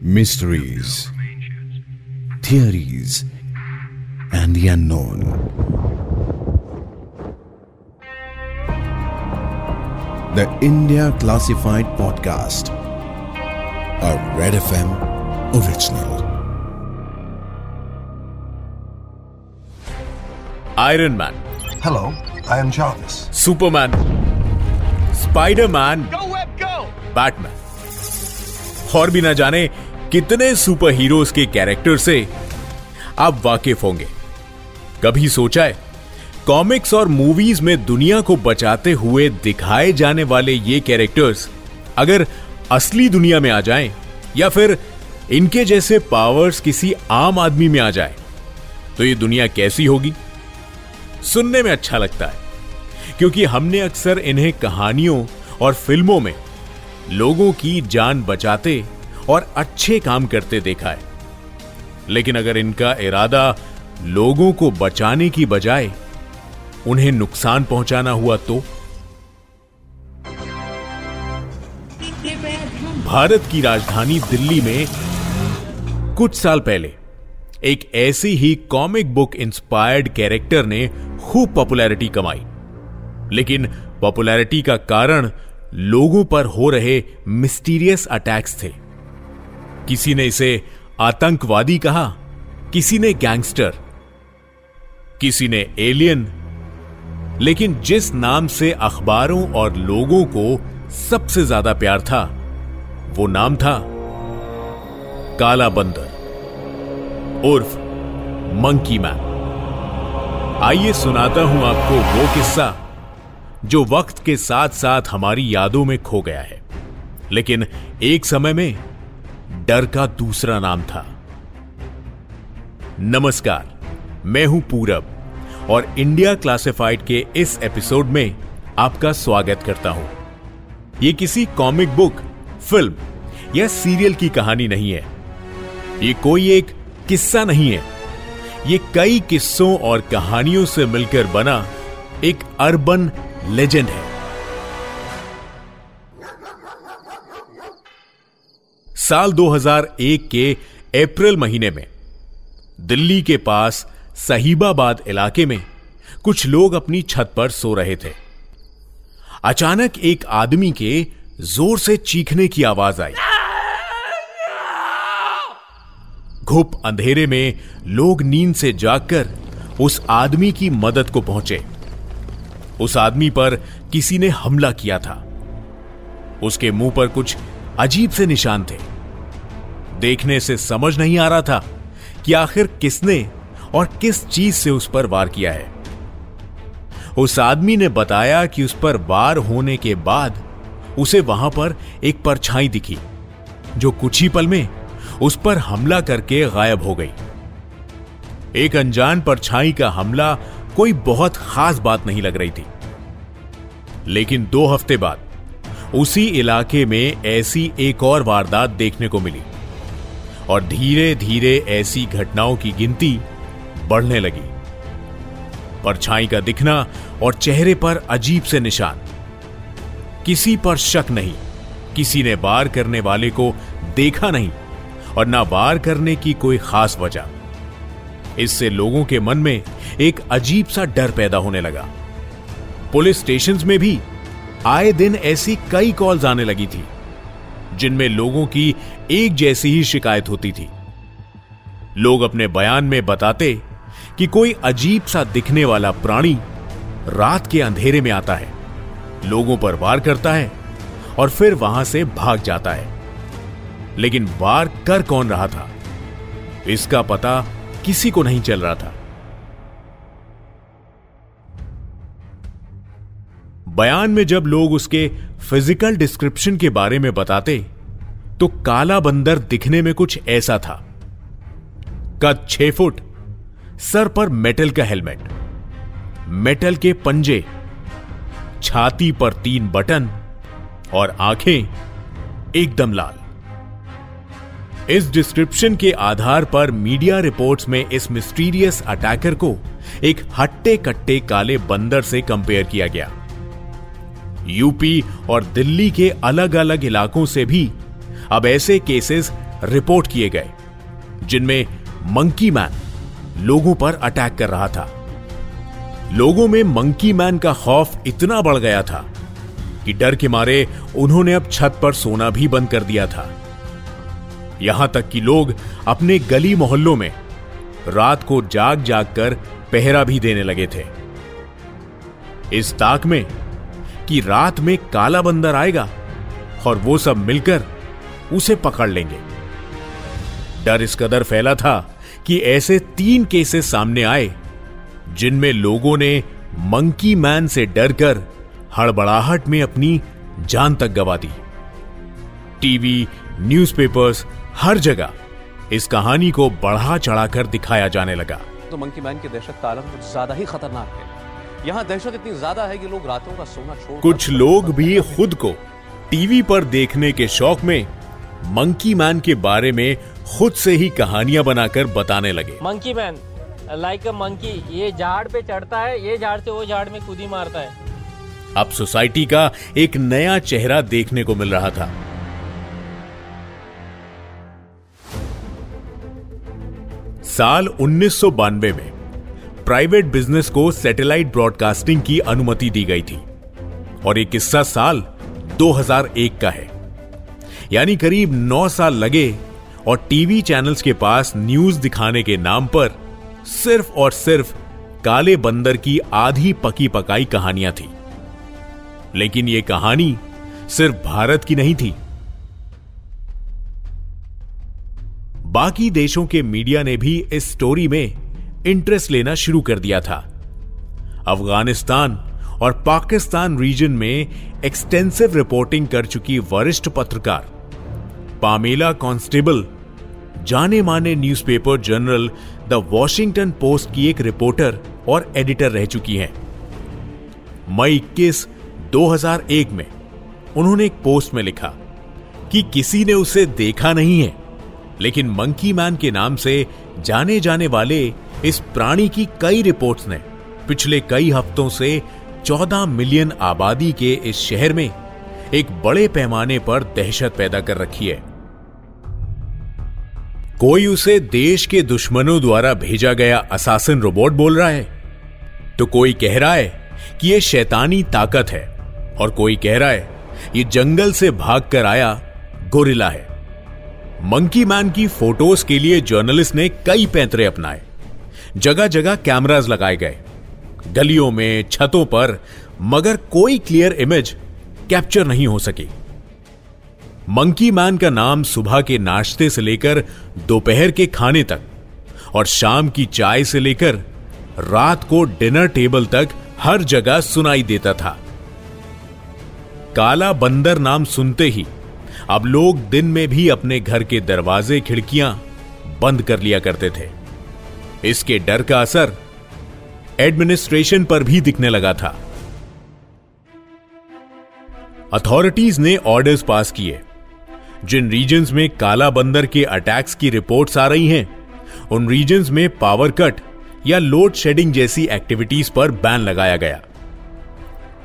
mysteries, theories, and the unknown. The India Classified Podcast, a Red FM original. Iron man Hello, I am Jarvis. Superman Spiderman Batman और भी ना जाने कितने super heroes के character से आप वाकिफ होंगे। कभी सोचा है कॉमिक्स और मूवीज़ में दुनिया को बचाते हुए दिखाए जाने वाले ये कैरेक्टर्स अगर असली दुनिया में आ जाएँ, या फिर इनके जैसे पावर्स किसी आम आदमी में आ जाए तो ये दुनिया कैसी होगी? सुनने में अच्छा लगता है, क्योंकि हमने अक्सर इन्हें कहानियों और फ़िल्मों में लोगों की जान बचाते और अच्छे काम करते देखा है। लेकिन अगर इनका इरादा लोगों को बचाने की बजाय उन्हें नुकसान पहुंचाना हुआ तो? भारत की राजधानी दिल्ली में कुछ साल पहले एक ऐसी ही कॉमिक बुक इंस्पायर्ड कैरेक्टर ने खूब पॉपुलैरिटी कमाई। लेकिन पॉपुलैरिटी का कारण लोगों पर हो रहे मिस्टीरियस अटैक्स थे। किसी ने इसे आतंकवादी कहा, किसी ने गैंगस्टर, किसी ने एलियन। लेकिन जिस नाम से अखबारों और लोगों को सबसे ज़्यादा प्यार था, वो नाम था काला बंदर उर्फ़ मंकी मैन। आइए सुनाता हूँ आपको वो किस्सा जो वक्त के साथ साथ हमारी यादों में खो गया है। लेकिन एक समय में डर का दूसरा नाम था। नमस्कार, मैं हूँ पूरब और इंडिया क्लासिफाइड के इस एपिसोड में आपका स्वागत करता हूँ। यह किसी कॉमिक बुक, फ़िल्म या सीरियल की कहानी नहीं है। ये कोई एक किस्सा नहीं है। ये कई किस्सों और कहानियों से मिलकर बना एक अर्बन लेजेंड है। साल 2001 के अप्रैल महीने में, दिल्ली के पास सहीबाबाद इलाके में कुछ लोग अपनी छत पर सो रहे थे। अचानक एक आदमी के ज़ोर से चीखने की आवाज़ आई। घुप अंधेरे में लोग नींद से जागकर उस आदमी की मदद को पहुँचे। उस आदमी पर किसी ने हमला किया था। उसके मुँह पर कुछ अजीब से निशान थे। देखने से समझ नहीं आ रहा था कि आखिर किसने और किस चीज़ से उस पर वार किया है। उस आदमी ने बताया कि उस पर वार होने के बाद उसे वहाँ पर एक परछाई दिखी, जो कुछ ही पल में उस पर हमला करके गायब हो गई। एक अनजान परछाई का हमला कोई बहुत खास बात नहीं लग रही थी। लेकिन दो हफ़्ते बाद उसी इलाके में ऐसी एक और वारदात देखने को मिली। और धीरे धीरे ऐसी घटनाओं की गिनती बढ़ने लगी। परछाई का दिखना और चेहरे पर अजीब से निशान। किसी पर शक नहीं, किसी ने वार करने वाले को देखा नहीं और ना वार करने की कोई खास वजह। इससे लोगों के मन में एक अजीब सा डर पैदा होने लगा। पुलिस स्टेशन में भी आए दिन ऐसी कई कॉल्स आने लगी थी। जिनमें लोगों की एक जैसी ही शिकायत होती थी। लोग अपने बयान में बताते कि कोई अजीब सा दिखने वाला प्राणी रात के अंधेरे में आता है। लोगों पर वार करता है और फिर वहाँ से भाग जाता है। लेकिन वार कर कौन रहा था? इसका पता किसी को नहीं चल रहा था। बयान में जब लोग उसके फ़िज़िकल डिस्क्रिप्शन के बारे में बताते तो काला बंदर दिखने में कुछ ऐसा था। कद छह फुट, सर पर मेटल का हेलमेट, मेटल के पंजे, छाती पर तीन बटन और आँखें एकदम लाल। इस डिस्क्रिप्शन के आधार पर मीडिया रिपोर्ट्स में इस मिस्टीरियस अटैकर को एक हट्टे कट्टे काले बंदर से कंपेयर किया गया। यूपी और दिल्ली के अलग अलग इलाकों से भी अब ऐसे केसेस रिपोर्ट किए गए, जिनमें मंकी मैन लोगों पर अटैक कर रहा था। लोगों में मंकी मैन का खौफ इतना बढ़ गया था कि डर के मारे उन्होंने अब छत पर सोना भी बंद कर दिया था। यहाँ तक कि लोग अपने गली मोहल्लों में रात को जाग जाग कर पहरा भी देने लगे थे। इस ताक में कि रात में काला बंदर आएगा और वो सब मिलकर उसे पकड़ लेंगे। डर इस कदर फैला था कि ऐसे तीन केसेस सामने आए, जिनमें लोगों ने मंकी मैन से डरकर हड़बड़ाहट में अपनी जान तक गवा दी। टीवी, न्यूज़पेपर्स, हर जगह इस कहानी को बढ़ा चढ़ाकर दिखाया जाने लगा। तो मंकी मैन की दहशत का आलम कुछ ज़्यादा ही खतरनाक है। यहाँ दहशत इतनी ज़्यादा है कि लोग रातों का सोना छोड़ कुछ लोग भी खुद को टीवी पर देखने के शौक में मंकी मैन के बारे में खुद से ही कहानियाँ बनाकर बताने लगे। Monkey man like a monkey ये झाड़ पे चढ़ता है ये झाड़ से वो झाड़ में कूदी मारता है। अब सोसाइटी का एक नया चेहरा देखने को मिल रहा था। साल उन्नीस में प्राइवेट बिज़नेस को सैटेलाइट ब्रॉडकास्टिंग की अनुमति दी गई थी। और ये किस्सा साल 2001 का है। यानी करीब 9 साल लगे और टीवी चैनल्स के पास न्यूज़ दिखाने के नाम पर सिर्फ़ और सिर्फ़ काले बंदर की आधी पकी पकाई कहानियाँ थी। लेकिन यह कहानी सिर्फ़ भारत की नहीं थी। बाकी देशों के मीडिया ने भी इस स्टोरी में इंटरेस्ट लेना शुरू कर दिया था। अफ़गानिस्तान और पाकिस्तान रीजन में एक्सटेंसिव रिपोर्टिंग कर चुकी वरिष्ठ पत्रकार, पामेला कांस्टेबल जाने माने newspaper journal the Washington Post की एक रिपोर्टर और एडिटर रह चुकी हैं। मई इक्कीस 2001 में उन्होंने एक पोस्ट में लिखा कि किसी ने उसे देखा नहीं है, लेकिन मंकी मैन के नाम से जाने जाने वाले इस प्राणी की कई रिपोर्ट्स ने। पिछले कई हफ्तों से 14 मिलियन आबादी के इस शहर में एक बड़े पैमाने पर दहशत पैदा कर रखी है। कोई उसे देश के दुश्मनों द्वारा भेजा गया असासिन रोबोट बोल रहा है। तो कोई कह रहा है कि यह शैतानी ताकत है और कोई कह रहा है, ये जंगल से भागकर आया गोरिला है। मंकी मैन की फ़ोटोज़ के लिए जर्नलिस्ट ने कई पैंतरे अपनाए। जगह जगह कैमराज लगाए गए। गलियों में, छतों पर, मगर कोई क्लियर इमेज कैप्चर नहीं हो सकी। मंकी मैन का नाम सुबह के नाश्ते से लेकर दोपहर के खाने तक और शाम की चाय से लेकर रात को डिनर टेबल तक हर जगह सुनाई देता था। काला बंदर नाम सुनते ही अब लोग दिन में भी अपने घर के दरवाजे, खिड़कियाँ बंद कर लिया करते थे। इसके डर का असर एडमिनिस्ट्रेशन पर भी दिखने लगा था। अथॉरिटीज ने ऑर्डर्स पास किए। जिन रीजन्स में काला बंदर के अटैक्स की रिपोर्ट्स आ रही हैं, उन रीजन्स में पावर कट या लोड शेडिंग जैसी एक्टिविटीज़ पर बैन लगाया गया।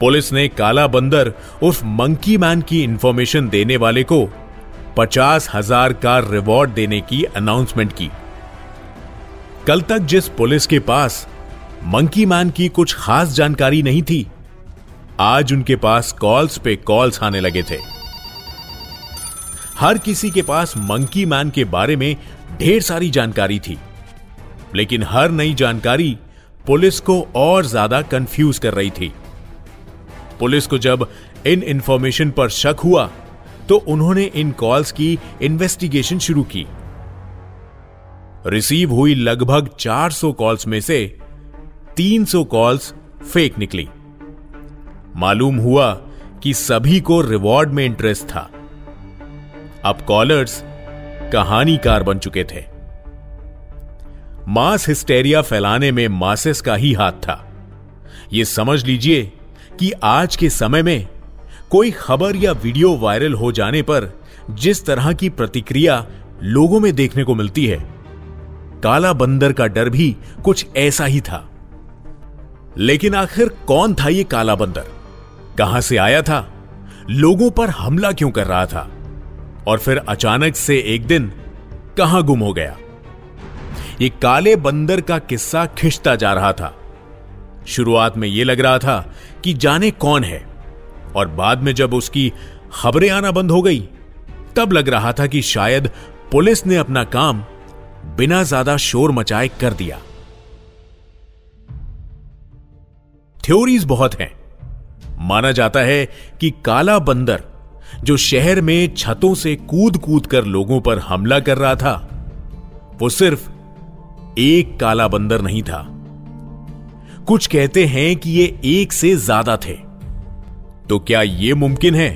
पुलिस ने काला बंदर उर्फ़ मंकी मैन की इंफॉर्मेशन देने वाले को पचास हज़ार का रिवॉर्ड देने की अनाउंसमेंट की। कल तक जिस पुलिस के पास मंकी मैन की कुछ खास जानकारी नहीं थी, आज उनके पास कॉल्स पे कॉल्स आने लगे थे। हर किसी के पास मंकी मैन के बारे में ढेर सारी जानकारी थी, लेकिन हर नई जानकारी पुलिस को और ज़्यादा कंफ्यूज कर रही थी। पुलिस को जब इन इंफॉर्मेशन पर शक हुआ तो उन्होंने इन कॉल्स की इन्वेस्टिगेशन शुरू की। रिसीव हुई लगभग 400 कॉल्स में से 300 कॉल्स फेक निकली। मालूम हुआ कि सभी को रिवॉर्ड में इंटरेस्ट था। अब कॉलर्स कहानीकार बन चुके थे। मास हिस्टेरिया फैलाने में मासेस का ही हाथ था। यह समझ लीजिए कि आज के समय में कोई खबर या वीडियो वायरल हो जाने पर जिस तरह की प्रतिक्रिया लोगों में देखने को मिलती है, काला बंदर का डर भी कुछ ऐसा ही था। लेकिन आखिर कौन था यह काला बंदर? कहाँ से आया था? लोगों पर हमला क्यों कर रहा था? और फिर अचानक से एक दिन कहाँ गुम हो गया? ये काले बंदर का किस्सा खिंचता जा रहा था। शुरुआत में यह लग रहा था कि जाने कौन है। और बाद में जब उसकी खबरें आना बंद हो गई, तब लग रहा था कि शायद पुलिस ने अपना काम बिना ज़्यादा शोर मचाए कर दिया। थ्योरीज बहुत हैं। माना जाता है कि काला बंदर, जो शहर में छतों से कूद कूद कर लोगों पर हमला कर रहा था, वो सिर्फ़ एक काला बंदर नहीं था। कुछ कहते हैं कि ये एक से ज़्यादा थे। तो क्या यह मुमकिन है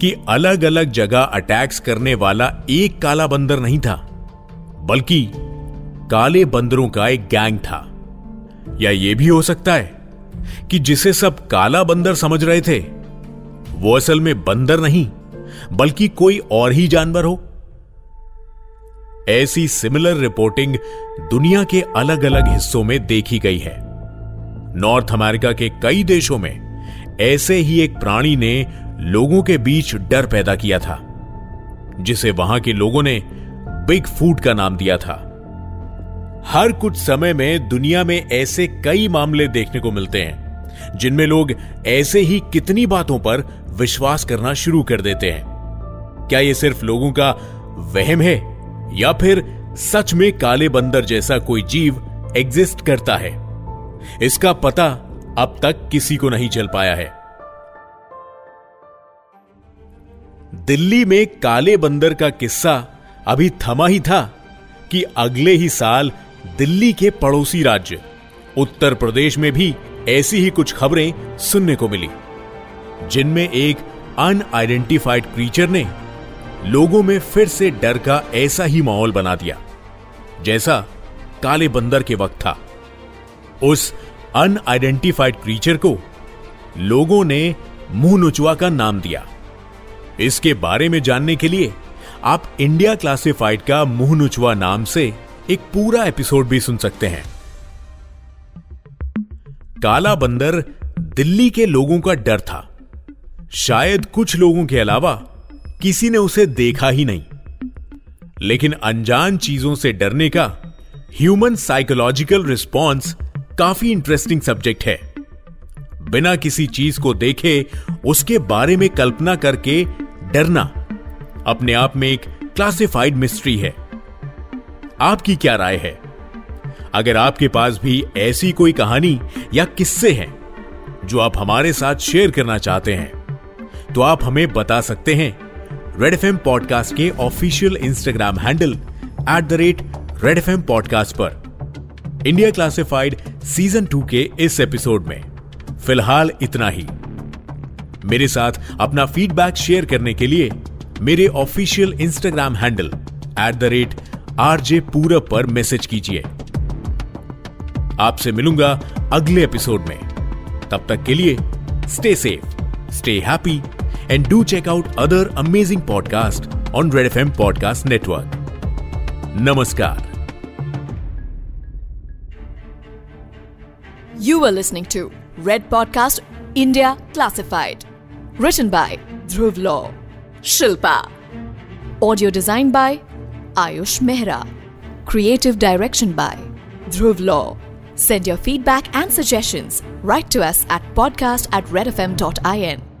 कि अलग अलग जगह अटैक्स करने वाला एक काला बंदर नहीं था, बल्कि काले बंदरों का एक गैंग था? या यह भी हो सकता है कि जिसे सब काला बंदर समझ रहे थे, वो असल में बंदर नहीं, बल्कि कोई और ही जानवर हो? ऐसी सिमिलर रिपोर्टिंग दुनिया के अलग अलग हिस्सों में देखी गई है। नॉर्थ अमेरिका के कई देशों में ऐसे ही एक प्राणी ने लोगों के बीच डर पैदा किया था, जिसे वहाँ के लोगों ने बिग फूट का नाम दिया था। हर कुछ समय में दुनिया में ऐसे कई मामले देखने को मिलते हैं, जिनमें लोग ऐसे ही कितनी बातों पर विश्वास करना शुरू कर देते हैं। क्या यह सिर्फ़ लोगों का वहम है, या फिर सच में काले बंदर जैसा कोई जीव एग्जिस्ट करता है? इसका पता अब तक किसी को नहीं चल पाया है। दिल्ली में काले बंदर का किस्सा अभी थमा ही था कि अगले ही साल दिल्ली के पड़ोसी राज्य, उत्तर प्रदेश में भी ऐसी ही कुछ खबरें सुनने को मिली, जिनमें एक अनआइडेंटिफाइड क्रीचर ने लोगों में फिर से डर का ऐसा ही माहौल बना दिया, जैसा काले बंदर के वक्त था। उस अनआइडेंटिफाइड क्रीचर को लोगों ने मुँह नुचवा का नाम दिया। इसके बारे में जानने के लिए आप इंडिया क्लासिफाइड का मुँह नुचवा नाम से एक पूरा एपिसोड भी सुन सकते हैं। काला बंदर दिल्ली के लोगों का डर था। शायद कुछ लोगों के अलावा किसी ने उसे देखा ही नहीं। लेकिन अनजान चीज़ों से डरने का ह्यूमन साइकोलॉजिकल रिस्पॉन्स काफ़ी इंटरेस्टिंग सब्जेक्ट है। बिना किसी चीज़ को देखे, उसके बारे में कल्पना करके डरना अपने आप में एक क्लासिफाइड मिस्ट्री है। आपकी क्या राय है? अगर आपके पास भी ऐसी कोई कहानी या किस्से हैं जो आप हमारे साथ शेयर करना चाहते हैं तो आप हमें बता सकते हैं। रेड एफएम पॉडकास्ट के official Instagram handle at the rate Red F podcast पर। इंडिया क्लासिफाइड सीज़न टू के इस एपिसोड में। फ़िलहाल इतना ही। मेरे साथ अपना फीडबैक शेयर करने के लिए मेरे official Instagram handle at the rate RJ Purab पर मैसेज कीजिए। आपसे मिलूँगा अगले एपिसोड में। तब तक के लिए stay safe stay happy and do check out other amazing podcasts on Red FM podcast network Namaskar. You are listening to Red Podcast India Classified. Written by Dhruv Law. Shilpa. Audio design by Ayush Mehra. Creative direction by Dhruv Law. Send your feedback and suggestions right to us at podcast at redfm.in.